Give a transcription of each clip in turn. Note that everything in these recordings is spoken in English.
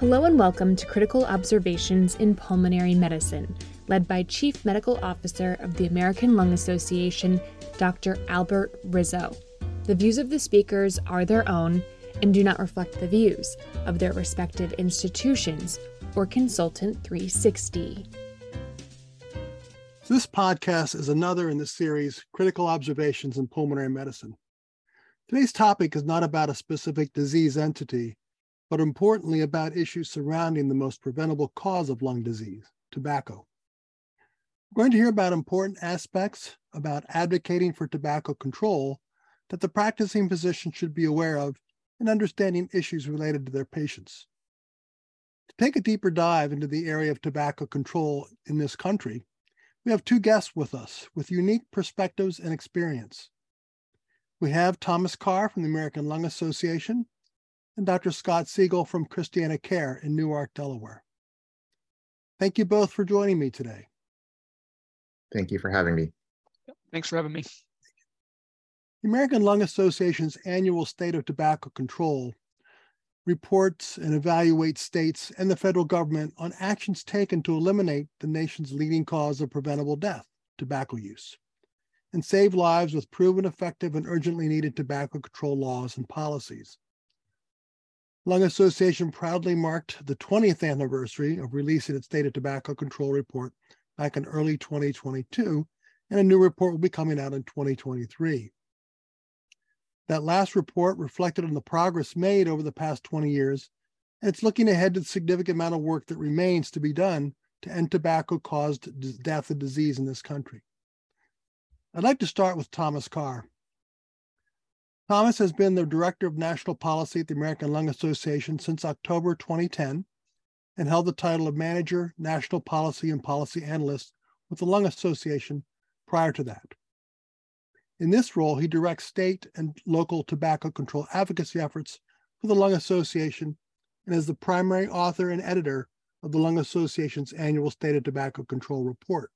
Hello and welcome to Critical Observations in Pulmonary Medicine, led by Chief Medical Officer of the American Lung Association, Dr. Albert Rizzo. The views of the speakers are their own and do not reflect the views of their respective institutions or Consultant 360. This podcast is another in the series Critical Observations in Pulmonary Medicine. Today's topic is not about a specific disease entity, but importantly about issues surrounding the most preventable cause of lung disease, tobacco. We're going to hear about important aspects about advocating for tobacco control that the practicing physician should be aware of in understanding issues related to their patients. To take a deeper dive into the area of tobacco control in this country, we have two guests with us with unique perspectives and experience. We have Thomas Carr from the American Lung Association and Dr. Scott Siegel from Christiana Care in Newark, Delaware. Thank you both for joining me today. Thank you for having me. Thanks for having me. The American Lung Association's annual State of Tobacco Control reports and evaluates states and the federal government on actions taken to eliminate the nation's leading cause of preventable death, tobacco use, and save lives with proven effective and urgently needed tobacco control laws and policies. Lung Association proudly marked the 20th anniversary of releasing its State of Tobacco Control report back in early 2022, and a new report will be coming out in 2023. That last report reflected on the progress made over the past 20 years, and it's looking ahead to the significant amount of work that remains to be done to end tobacco caused death and disease in this country. I'd like to start with Thomas Carr. Thomas has been the Director of National Policy at the American Lung Association since October 2010 and held the title of Manager, National Policy and Policy Analyst with the Lung Association prior to that. In this role, he directs state and local tobacco control advocacy efforts for the Lung Association and is the primary author and editor of the Lung Association's annual State of Tobacco Control report.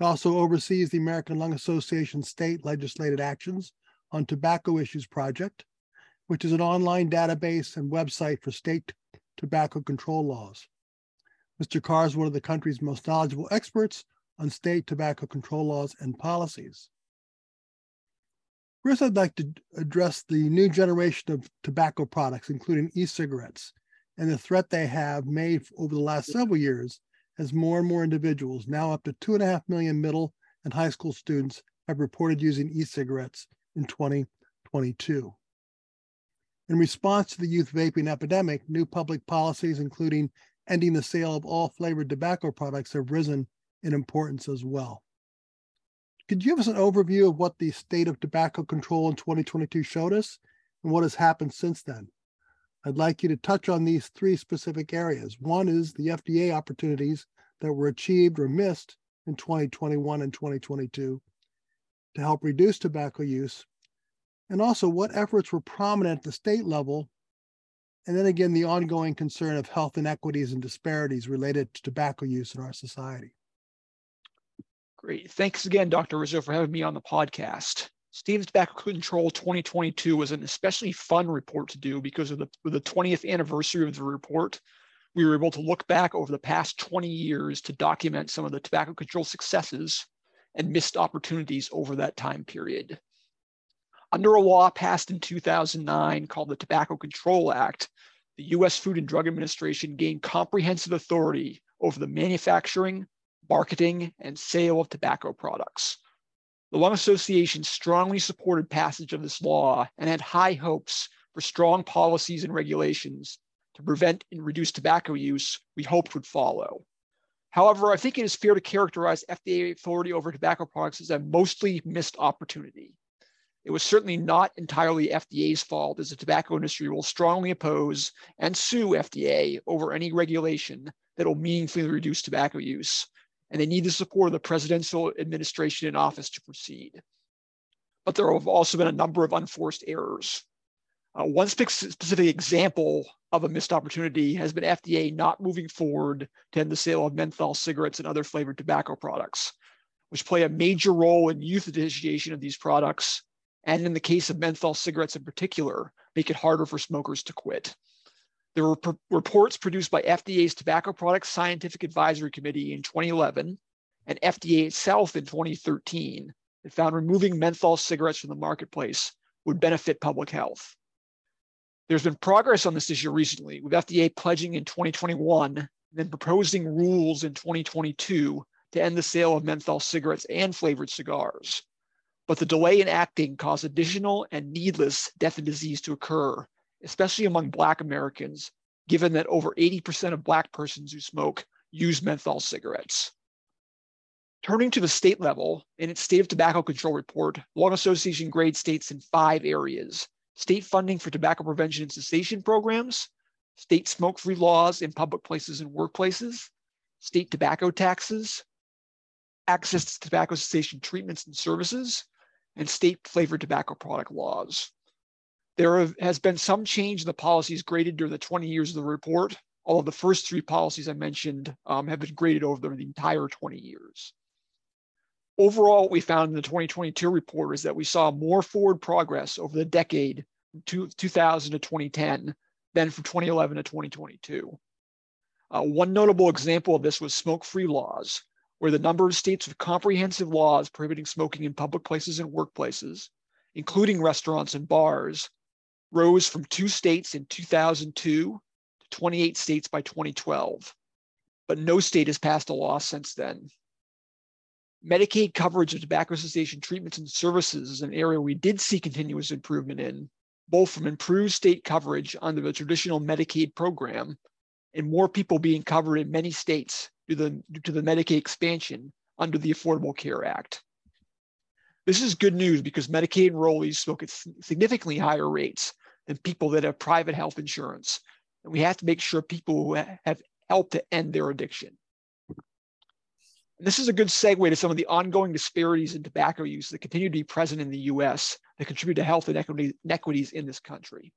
He also oversees the American Lung Association state legislated actions on Tobacco Issues Project, which is an online database and website for state tobacco control laws. Mr. Carr is one of the country's most knowledgeable experts on state tobacco control laws and policies. First, I'd like to address the new generation of tobacco products, including e cigarettes, and the threat they have made over the last several years as more and more individuals, now up to two and a half million middle and high school students, have reported using e cigarettes in 2022. In response to the youth vaping epidemic, new public policies, including ending the sale of all flavored tobacco products, have risen in importance as well. Could you give us an overview of what the state of tobacco control in 2022 showed us and what has happened since then? I'd like you to touch on these three specific areas. One is the FDA opportunities that were achieved or missed in 2021 and 2022 to help reduce tobacco use, and also what efforts were prominent at the state level, and then again, the ongoing concern of health inequities and disparities related to tobacco use in our society. Great. Thanks again, Dr. Rizzo, for having me on the podcast. State of Tobacco Control 2022 was an especially fun report to do because of the, the 20th anniversary of the report. We were able to look back over the past 20 years to document some of the tobacco control successes and missed opportunities over that time period. Under a law passed in 2009 called the Tobacco Control Act, the US Food and Drug Administration gained comprehensive authority over the manufacturing, marketing, and sale of tobacco products. The Lung Association strongly supported passage of this law and had high hopes for strong policies and regulations to prevent and reduce tobacco use we hoped would follow. However, I think it is fair to characterize FDA authority over tobacco products as a mostly missed opportunity. It was certainly not entirely FDA's fault, as the tobacco industry will strongly oppose and sue FDA over any regulation that will meaningfully reduce tobacco use. And they need the support of the presidential administration in office to proceed. But there have also been a number of unforced errors. Uh, one specific example of a missed opportunity has been FDA not moving forward to end the sale of menthol cigarettes and other flavored tobacco products, which play a major role in youth initiation of these products, and in the case of menthol cigarettes in particular, make it harder for smokers to quit. There were reports produced by FDA's Tobacco Products Scientific Advisory Committee in 2011 and FDA itself in 2013 that found removing menthol cigarettes from the marketplace would benefit public health. There's been progress on this issue recently, with FDA pledging in 2021 and then proposing rules in 2022 to end the sale of menthol cigarettes and flavored cigars. But the delay in acting caused additional and needless death and disease to occur, especially among Black Americans, given that over 80% of Black persons who smoke use menthol cigarettes. Turning to the state level, in its State of Tobacco Control report, Lung Association grades states in five areas state funding for tobacco prevention and cessation programs, state smoke free laws in public places and workplaces, state tobacco taxes, access to tobacco cessation treatments and services, and state flavored tobacco product laws. There has been some change in the policies graded during the 20 years of the report, although the first three policies I mentioned um, have been graded over the entire 20 years. Overall, what we found in the 2022 report is that we saw more forward progress over the decade from 2000 to 2010 than from 2011 to 2022. Uh, one notable example of this was smoke-free laws, where the number of states with comprehensive laws prohibiting smoking in public places and workplaces, including restaurants and bars, rose from two states in 2002 to 28 states by 2012. But no state has passed a law since then. Medicaid coverage of tobacco cessation treatments and services is an area we did see continuous improvement in, both from improved state coverage under the traditional Medicaid program and more people being covered in many states due, the, due to the Medicaid expansion under the Affordable Care Act. This is good news because Medicaid enrollees smoke at significantly higher rates than people that have private health insurance. And we have to make sure people who have helped to end their addiction. And this is a good segue to some of the ongoing disparities in tobacco use that continue to be present in the US that contribute to health inequities in this country.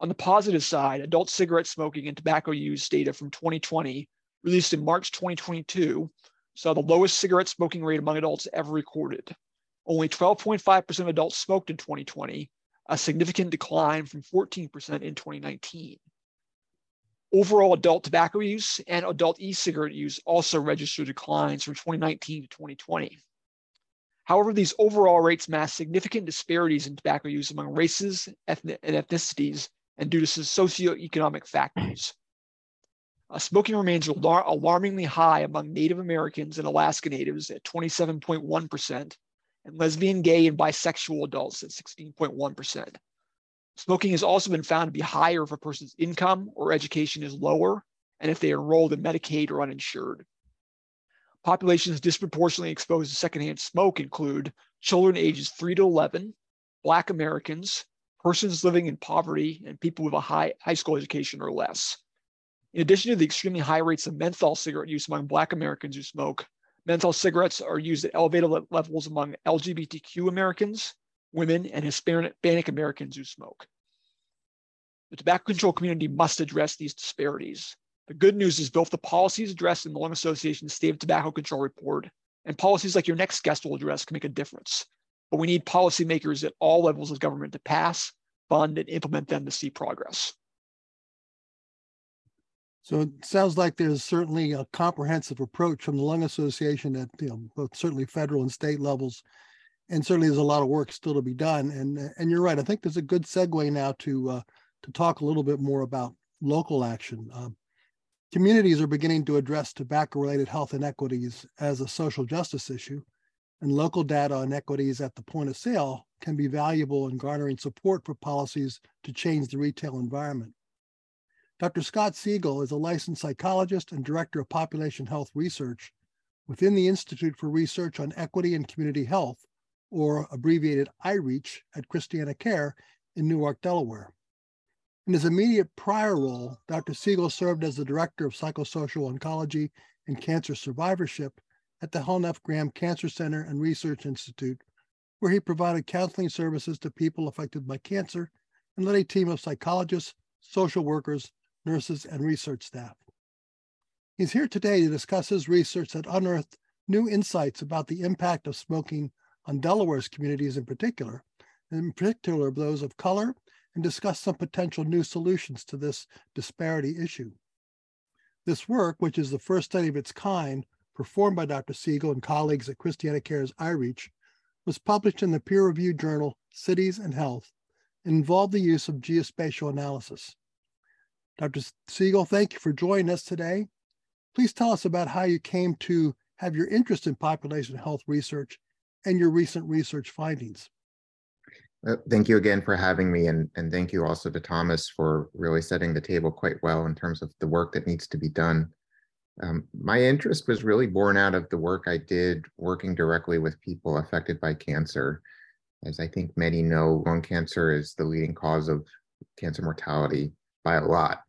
On the positive side, adult cigarette smoking and tobacco use data from 2020, released in March 2022, saw the lowest cigarette smoking rate among adults ever recorded. Only 12.5% of adults smoked in 2020, a significant decline from 14% in 2019. Overall adult tobacco use and adult e-cigarette use also registered declines from 2019 to 2020. However, these overall rates mask significant disparities in tobacco use among races and ethnicities and due to socioeconomic factors. Uh, smoking remains alar- alarmingly high among Native Americans and Alaska Natives at 27.1%, and lesbian, gay, and bisexual adults at 16.1%. Smoking has also been found to be higher if a person's income or education is lower and if they are enrolled in Medicaid or uninsured. Populations disproportionately exposed to secondhand smoke include children ages 3 to 11, Black Americans, persons living in poverty, and people with a high, high school education or less. In addition to the extremely high rates of menthol cigarette use among Black Americans who smoke, menthol cigarettes are used at elevated levels among LGBTQ Americans, women, and Hispanic Americans who smoke. The tobacco control community must address these disparities. The good news is both the policies addressed in the Lung Association's State of Tobacco Control Report and policies like your next guest will address can make a difference. But we need policymakers at all levels of government to pass, fund, and implement them to see progress. So it sounds like there's certainly a comprehensive approach from the Lung Association at you know, both certainly federal and state levels and certainly there's a lot of work still to be done. And and you're right. I think there's a good segue now to uh, to talk a little bit more about local action. Um, communities are beginning to address tobacco-related health inequities as a social justice issue, and local data on equities at the point of sale can be valuable in garnering support for policies to change the retail environment. Dr. Scott Siegel is a licensed psychologist and director of population health research within the Institute for Research on Equity and Community Health or abbreviated IREACH, at Christiana Care in Newark, Delaware. In his immediate prior role, Dr. Siegel served as the Director of Psychosocial Oncology and Cancer Survivorship at the Helen F. Graham Cancer Center and Research Institute, where he provided counseling services to people affected by cancer and led a team of psychologists, social workers, nurses, and research staff. He's here today to discuss his research that unearthed new insights about the impact of smoking on Delaware's communities in particular, in particular those of color and discuss some potential new solutions to this disparity issue. This work, which is the first study of its kind performed by Dr. Siegel and colleagues at ChristianaCare's iReach, was published in the peer-reviewed journal Cities and Health and involved the use of geospatial analysis. Dr. Siegel, thank you for joining us today. Please tell us about how you came to have your interest in population health research and your recent research findings. Uh, thank you again for having me, and, and thank you also to Thomas for really setting the table quite well in terms of the work that needs to be done. Um, my interest was really born out of the work I did working directly with people affected by cancer. As I think many know, lung cancer is the leading cause of cancer mortality by a lot.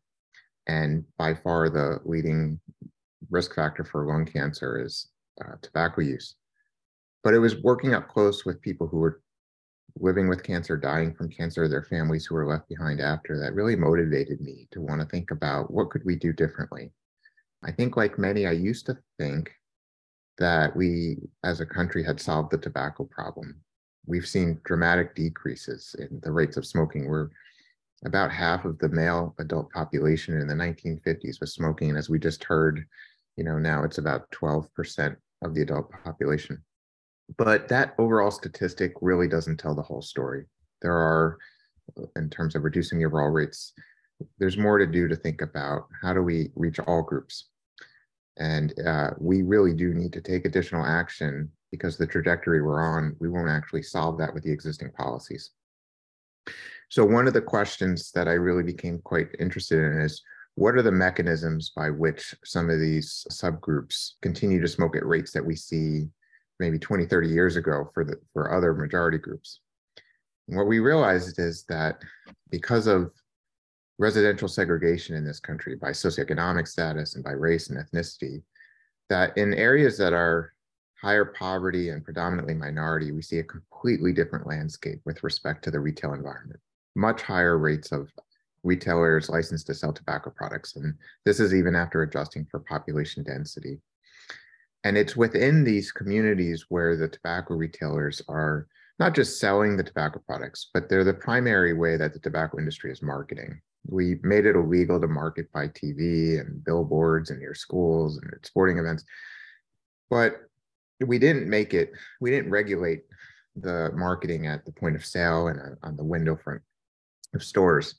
And by far, the leading risk factor for lung cancer is uh, tobacco use. But it was working up close with people who were living with cancer, dying from cancer, their families who were left behind after that really motivated me to want to think about what could we do differently. I think like many, I used to think that we as a country had solved the tobacco problem. We've seen dramatic decreases in the rates of smoking. We're about half of the male adult population in the 1950s was smoking. And as we just heard, you know, now it's about 12% of the adult population. But that overall statistic really doesn't tell the whole story. There are, in terms of reducing the overall rates, there's more to do to think about how do we reach all groups. And uh, we really do need to take additional action because the trajectory we're on, we won't actually solve that with the existing policies. So one of the questions that I really became quite interested in is what are the mechanisms by which some of these subgroups continue to smoke at rates that we see maybe 20, 30 years ago for the for other majority groups? And what we realized is that because of residential segregation in this country by socioeconomic status and by race and ethnicity, that in areas that are higher poverty and predominantly minority, we see a completely different landscape with respect to the retail environment. Much higher rates of retailers licensed to sell tobacco products. And this is even after adjusting for population density. And it's within these communities where the tobacco retailers are not just selling the tobacco products, but they're the primary way that the tobacco industry is marketing. We made it illegal to market by TV and billboards and near schools and at sporting events. But we didn't make it, we didn't regulate the marketing at the point of sale and uh, on the window front of stores.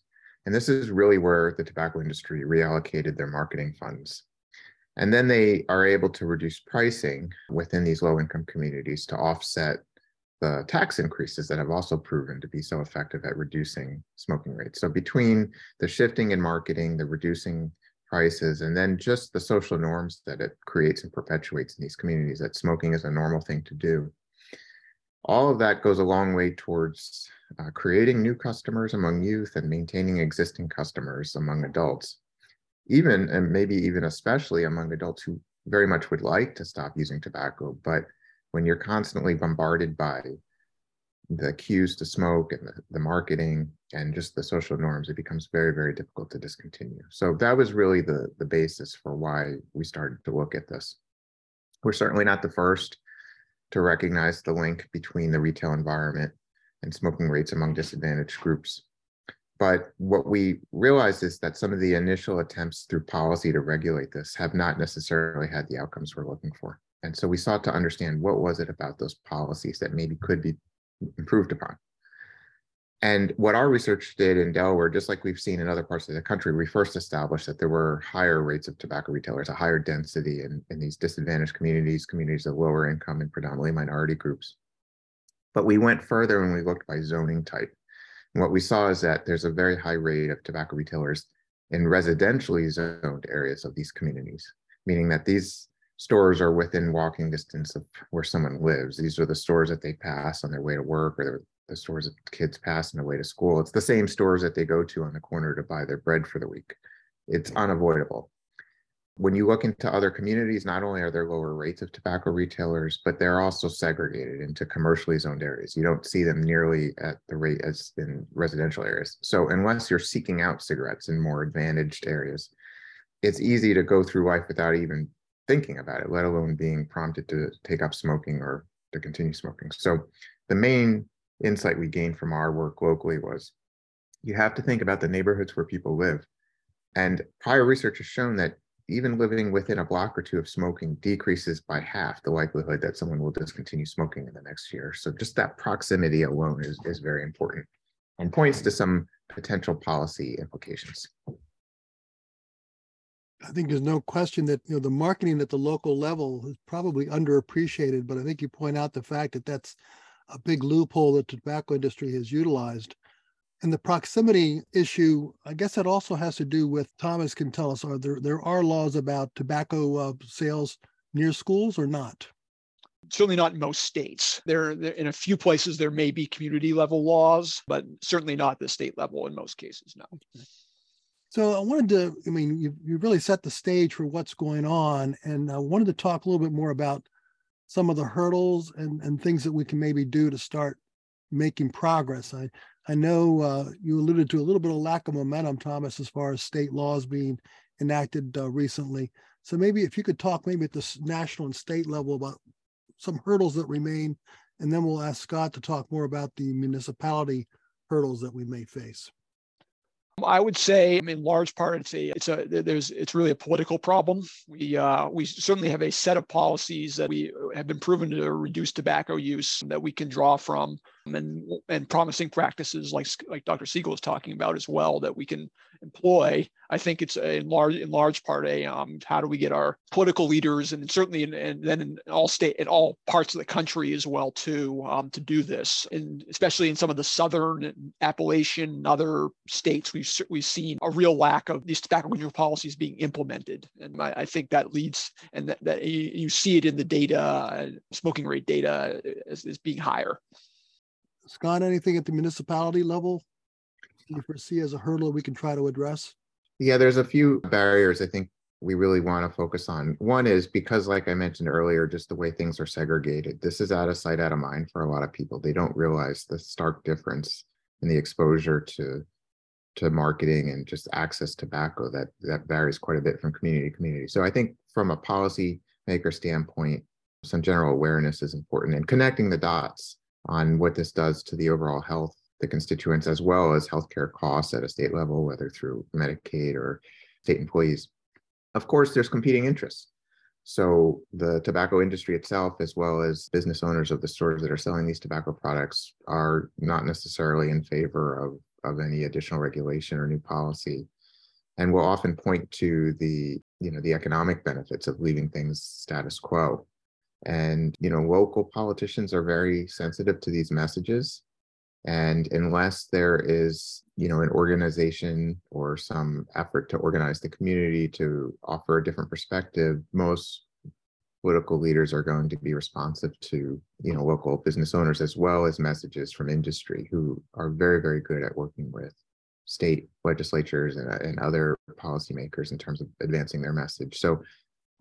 And this is really where the tobacco industry reallocated their marketing funds. And then they are able to reduce pricing within these low income communities to offset the tax increases that have also proven to be so effective at reducing smoking rates. So, between the shifting in marketing, the reducing prices, and then just the social norms that it creates and perpetuates in these communities that smoking is a normal thing to do, all of that goes a long way towards uh, creating new customers among youth and maintaining existing customers among adults, even and maybe even especially among adults who very much would like to stop using tobacco. But when you're constantly bombarded by the cues to smoke and the, the marketing and just the social norms, it becomes very, very difficult to discontinue. So that was really the, the basis for why we started to look at this. We're certainly not the first to recognize the link between the retail environment and smoking rates among disadvantaged groups. But what we realized is that some of the initial attempts through policy to regulate this have not necessarily had the outcomes we're looking for. And so we sought to understand what was it about those policies that maybe could be improved upon. And what our research did in Delaware, just like we've seen in other parts of the country, we first established that there were higher rates of tobacco retailers, a higher density in, in these disadvantaged communities, communities of lower income and predominantly minority groups. But we went further and we looked by zoning type. And what we saw is that there's a very high rate of tobacco retailers in residentially zoned areas of these communities, meaning that these stores are within walking distance of where someone lives. These are the stores that they pass on their way to work or the stores that kids pass on their way to school. It's the same stores that they go to on the corner to buy their bread for the week. It's unavoidable. When you look into other communities, not only are there lower rates of tobacco retailers, but they're also segregated into commercially zoned areas. You don't see them nearly at the rate as in residential areas. So, unless you're seeking out cigarettes in more advantaged areas, it's easy to go through life without even thinking about it, let alone being prompted to take up smoking or to continue smoking. So, the main insight we gained from our work locally was you have to think about the neighborhoods where people live. And prior research has shown that even living within a block or two of smoking decreases by half the likelihood that someone will discontinue smoking in the next year. So just that proximity alone is, is very important and points to some potential policy implications. I think there's no question that you know the marketing at the local level is probably underappreciated, but I think you point out the fact that that's a big loophole that the tobacco industry has utilized. And the proximity issue, I guess that also has to do with Thomas can tell us are there there are laws about tobacco uh, sales near schools or not? certainly not in most states. There, there, in a few places there may be community level laws, but certainly not the state level in most cases. No. So I wanted to, I mean, you you really set the stage for what's going on, and I wanted to talk a little bit more about some of the hurdles and and things that we can maybe do to start making progress. I I know uh, you alluded to a little bit of lack of momentum, Thomas, as far as state laws being enacted uh, recently. So maybe if you could talk maybe at the national and state level about some hurdles that remain, and then we'll ask Scott to talk more about the municipality hurdles that we may face. I would say, in large part, it's a, it's a, there's, it's really a political problem. We, uh, we certainly have a set of policies that we have been proven to reduce tobacco use that we can draw from, and and promising practices like like Dr. Siegel is talking about as well that we can employ. I think it's a, in large in large part a um, how do we get our political leaders and certainly in, and then in all state in all parts of the country as well too um, to do this and especially in some of the southern Appalachian and other states we've we've seen a real lack of these tobacco control policies being implemented and I, I think that leads and that, that you, you, see it in the data uh, smoking rate data is, as being higher. Scott, anything at the municipality level you foresee as a hurdle we can try to address? Yeah, there's a few barriers I think we really want to focus on. One is because, like I mentioned earlier, just the way things are segregated. This is out of sight, out of mind for a lot of people. They don't realize the stark difference in the exposure to to marketing and just access to tobacco that that varies quite a bit from community to community. So I think from a policy maker standpoint, some general awareness is important and connecting the dots on what this does to the overall health, the constituents, as well as healthcare costs at a state level, whether through Medicaid or state employees. Of course, there's competing interests. So the tobacco industry itself, as well as business owners of the stores that are selling these tobacco products, are not necessarily in favor of, of any additional regulation or new policy. And will often point to the, you know, the economic benefits of leaving things status quo. And, you know, local politicians are very sensitive to these messages. And unless there is, you know, an organization or some effort to organize the community to offer a different perspective, most political leaders are going to be responsive to, you know, local business owners as well as messages from industry who are very, very good at working with state legislatures and, and other policymakers in terms of advancing their message. So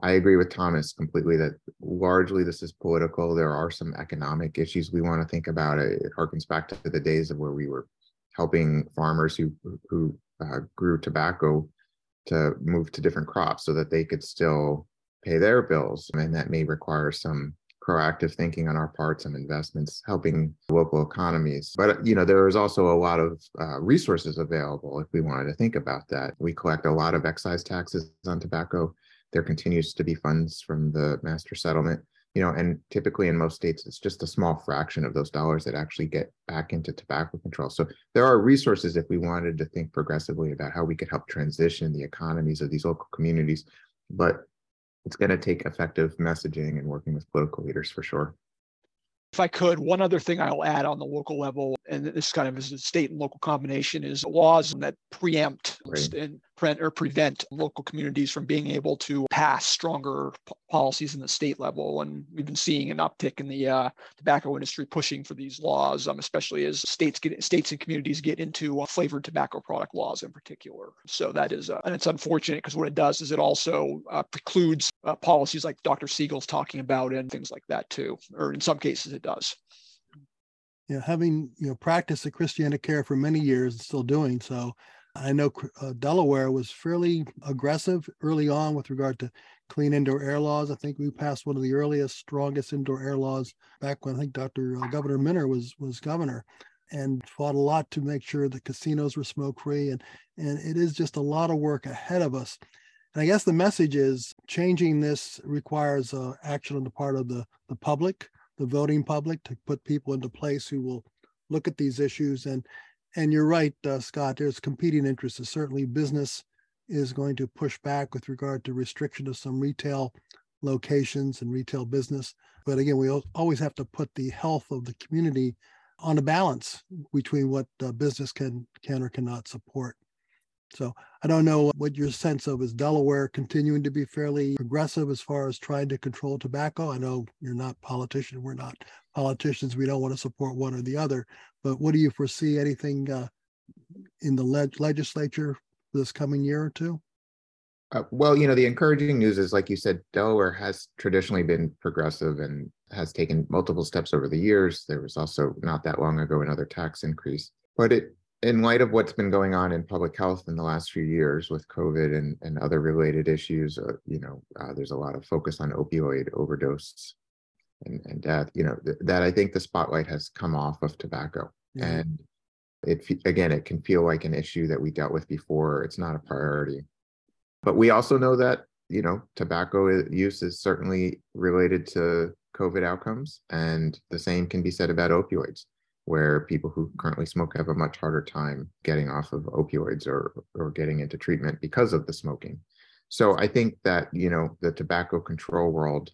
I agree with Thomas completely that largely this is political. There are some economic issues we want to think about. It, it harkens back to the days of where we were helping farmers who who uh, grew tobacco to move to different crops so that they could still pay their bills, and that may require some proactive thinking on our part, some investments helping local economies. But you know, there is also a lot of uh, resources available if we wanted to think about that. We collect a lot of excise taxes on tobacco there continues to be funds from the master settlement you know and typically in most states it's just a small fraction of those dollars that actually get back into tobacco control. So there are resources if we wanted to think progressively about how we could help transition the economies of these local communities but it's going to take effective messaging and working with political leaders for sure. If I could, one other thing I'll add on the local level, and this kind of is a state and local combination, is laws that preempt right. and prevent or prevent local communities from being able to pass stronger p- policies in the state level. And we've been seeing an uptick in the uh, tobacco industry pushing for these laws, um, especially as states get states and communities get into uh, flavored tobacco product laws in particular. So that is, uh, and it's unfortunate because what it does is it also uh, precludes uh, policies like Dr. Siegel's talking about and things like that too, or in some cases it does you know, having you know practiced at ChristianaCare for many years and still doing so, I know uh, Delaware was fairly aggressive early on with regard to clean indoor air laws. I think we passed one of the earliest, strongest indoor air laws back when I think Dr. Uh, governor Minner was was governor. and fought a lot to make sure the casinos were smoke free. And, and it is just a lot of work ahead of us. And I guess the message is changing this requires uh, action on the part of the, the public, the voting public, to put people into place who will look at these issues. And and you're right, uh, Scott. There's competing interests. Certainly, business is going to push back with regard to restriction of some retail locations and retail business. But again, we always have to put the health of the community on a balance between what uh, business can can or cannot support. So I don't know what your sense of is Delaware continuing to be fairly aggressive as far as trying to control tobacco. I know you're not politician. We're not politicians. We don't want to support one or the other. But what do you foresee anything uh, in the leg- legislature this coming year or two? Uh, well, you know, the encouraging news is, like you said, Delaware has traditionally been progressive and has taken multiple steps over the years. There was also not that long ago another tax increase. But it, in light of what's been going on in public health in the last few years with COVID and, and other related issues, uh, you know, uh, there's a lot of focus on opioid overdose and, and death. You know, th- that I think the spotlight has come off of tobacco. Mm-hmm. And it again, it can feel like an issue that we dealt with before. It's not a priority. But we also know that, you know, tobacco use is certainly related to COVID outcomes. And the same can be said about opioids, where people who currently smoke have a much harder time getting off of opioids or, or getting into treatment because of the smoking. So I think that, you know, the tobacco control world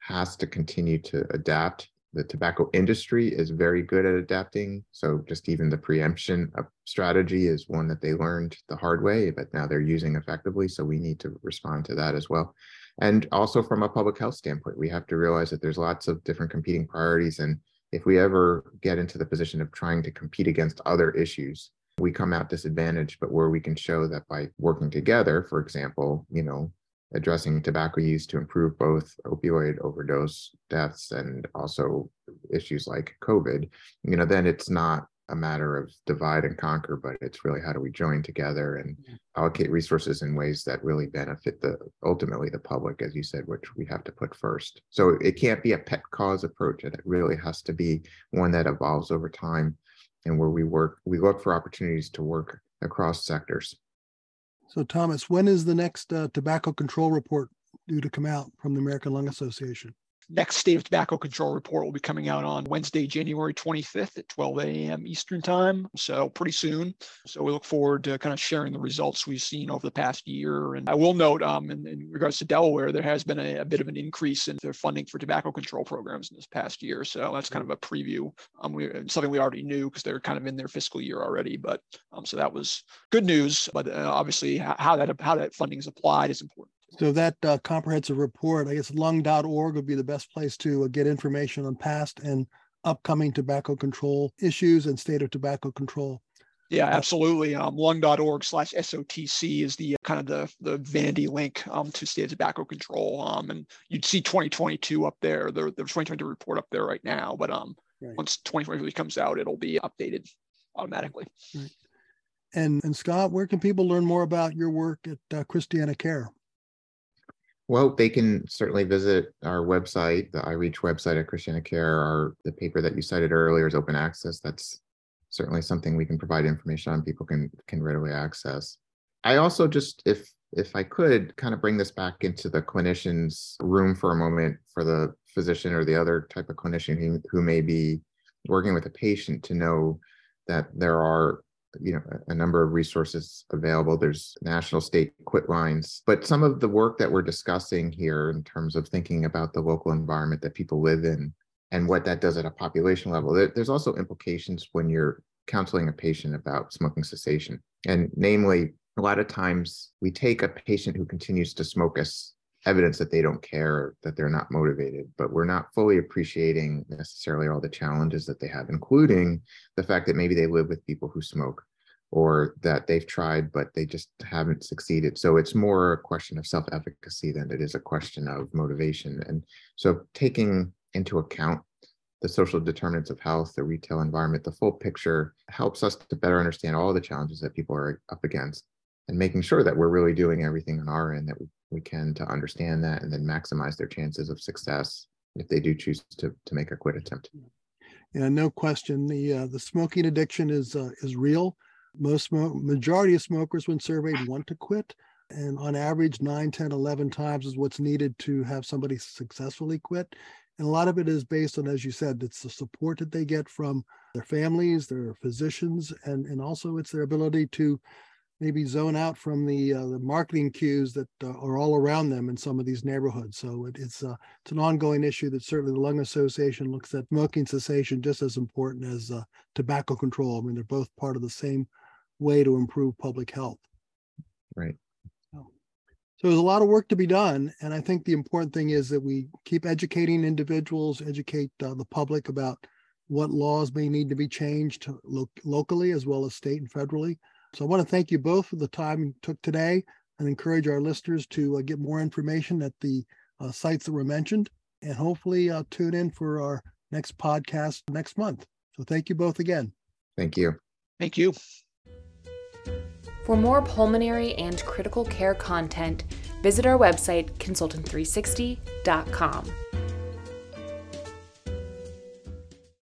has to continue to adapt the tobacco industry is very good at adapting. So just even the preemption strategy is one that they learned the hard way, but now they're using effectively. So we need to respond to that as well. And also from a public health standpoint, we have to realize that there's lots of different competing priorities. And if we ever get into the position of trying to compete against other issues, we come out disadvantaged, but where we can show that by working together, for example, you know, addressing tobacco use to improve both opioid overdose deaths and also issues like COVID, you know, then it's not a matter of divide and conquer, but it's really how do we join together and allocate resources in ways that really benefit the ultimately the public, as you said, which we have to put first. So it can't be a pet cause approach. It really has to be one that evolves over time and where we work, we look for opportunities to work across sectors. So, Thomas, when is the next uh, tobacco control report due to come out from the American Lung Association? Next state of tobacco control report will be coming out on Wednesday, January 25th at 12 a.m. Eastern time. So pretty soon. So we look forward to kind of sharing the results we've seen over the past year. And I will note, um, in, in regards to Delaware, there has been a, a, bit of an increase in their funding for tobacco control programs in this past year. So that's kind of a preview. Um, we, something we already knew because they're kind of in their fiscal year already. But um, so that was good news. But uh, obviously, how that how that funding is applied is important. So that uh, comprehensive report, I guess lung.org would be the best place to uh, get information on past and upcoming tobacco control issues and state of tobacco control. Yeah, absolutely. Um, lung.org slash SOTC is the uh, kind of the, the vanity link um, to state of tobacco control. Um, and you'd see 2022 up there, the, the 2022 report up there right now. But um, right. once 2023 comes out, it'll be updated automatically. Right. And, and Scott, where can people learn more about your work at uh, Christiana Care? Well, they can certainly visit our website, the iReach website at Christiana Care. Our the paper that you cited earlier is open access. That's certainly something we can provide information on. People can can readily access. I also just, if if I could, kind of bring this back into the clinician's room for a moment for the physician or the other type of clinician who, who may be working with a patient to know that there are you know a number of resources available. There's national state quit lines. But some of the work that we're discussing here in terms of thinking about the local environment that people live in and what that does at a population level there's also implications when you're counseling a patient about smoking cessation. And namely a lot of times we take a patient who continues to smoke as evidence that they don't care, that they're not motivated, but we're not fully appreciating necessarily all the challenges that they have, including the fact that maybe they live with people who smoke or that they've tried, but they just haven't succeeded. So it's more a question of self efficacy than it is a question of motivation. And so taking into account the social determinants of health, the retail environment, the full picture helps us to better understand all the challenges that people are up against and making sure that we're really doing everything on our end that we, we can to understand that and then maximize their chances of success if they do choose to, to make a quit attempt. Yeah, no question. The uh, the smoking addiction is uh, is real. Most majority of smokers, when surveyed, want to quit, and on average, 9, 10, 11 times is what's needed to have somebody successfully quit. And a lot of it is based on, as you said, it's the support that they get from their families, their physicians, and, and also it's their ability to maybe zone out from the uh, the marketing cues that uh, are all around them in some of these neighborhoods. So it, it's uh, it's an ongoing issue that certainly the Lung Association looks at smoking cessation just as important as uh, tobacco control. I mean, they're both part of the same way to improve public health. Right. So there's a lot of work to be done, and I think the important thing is that we keep educating individuals, educate uh, the public about what laws may need to be changed lo- locally as well as state and federally. So I want to thank you both for the time you took today and encourage our listeners to uh, get more information at the uh, sites that were mentioned and hopefully uh, tune in for our next podcast next month. So thank you both again. Thank you. Thank you. For more pulmonary and critical care content, visit our website, consultant360.com.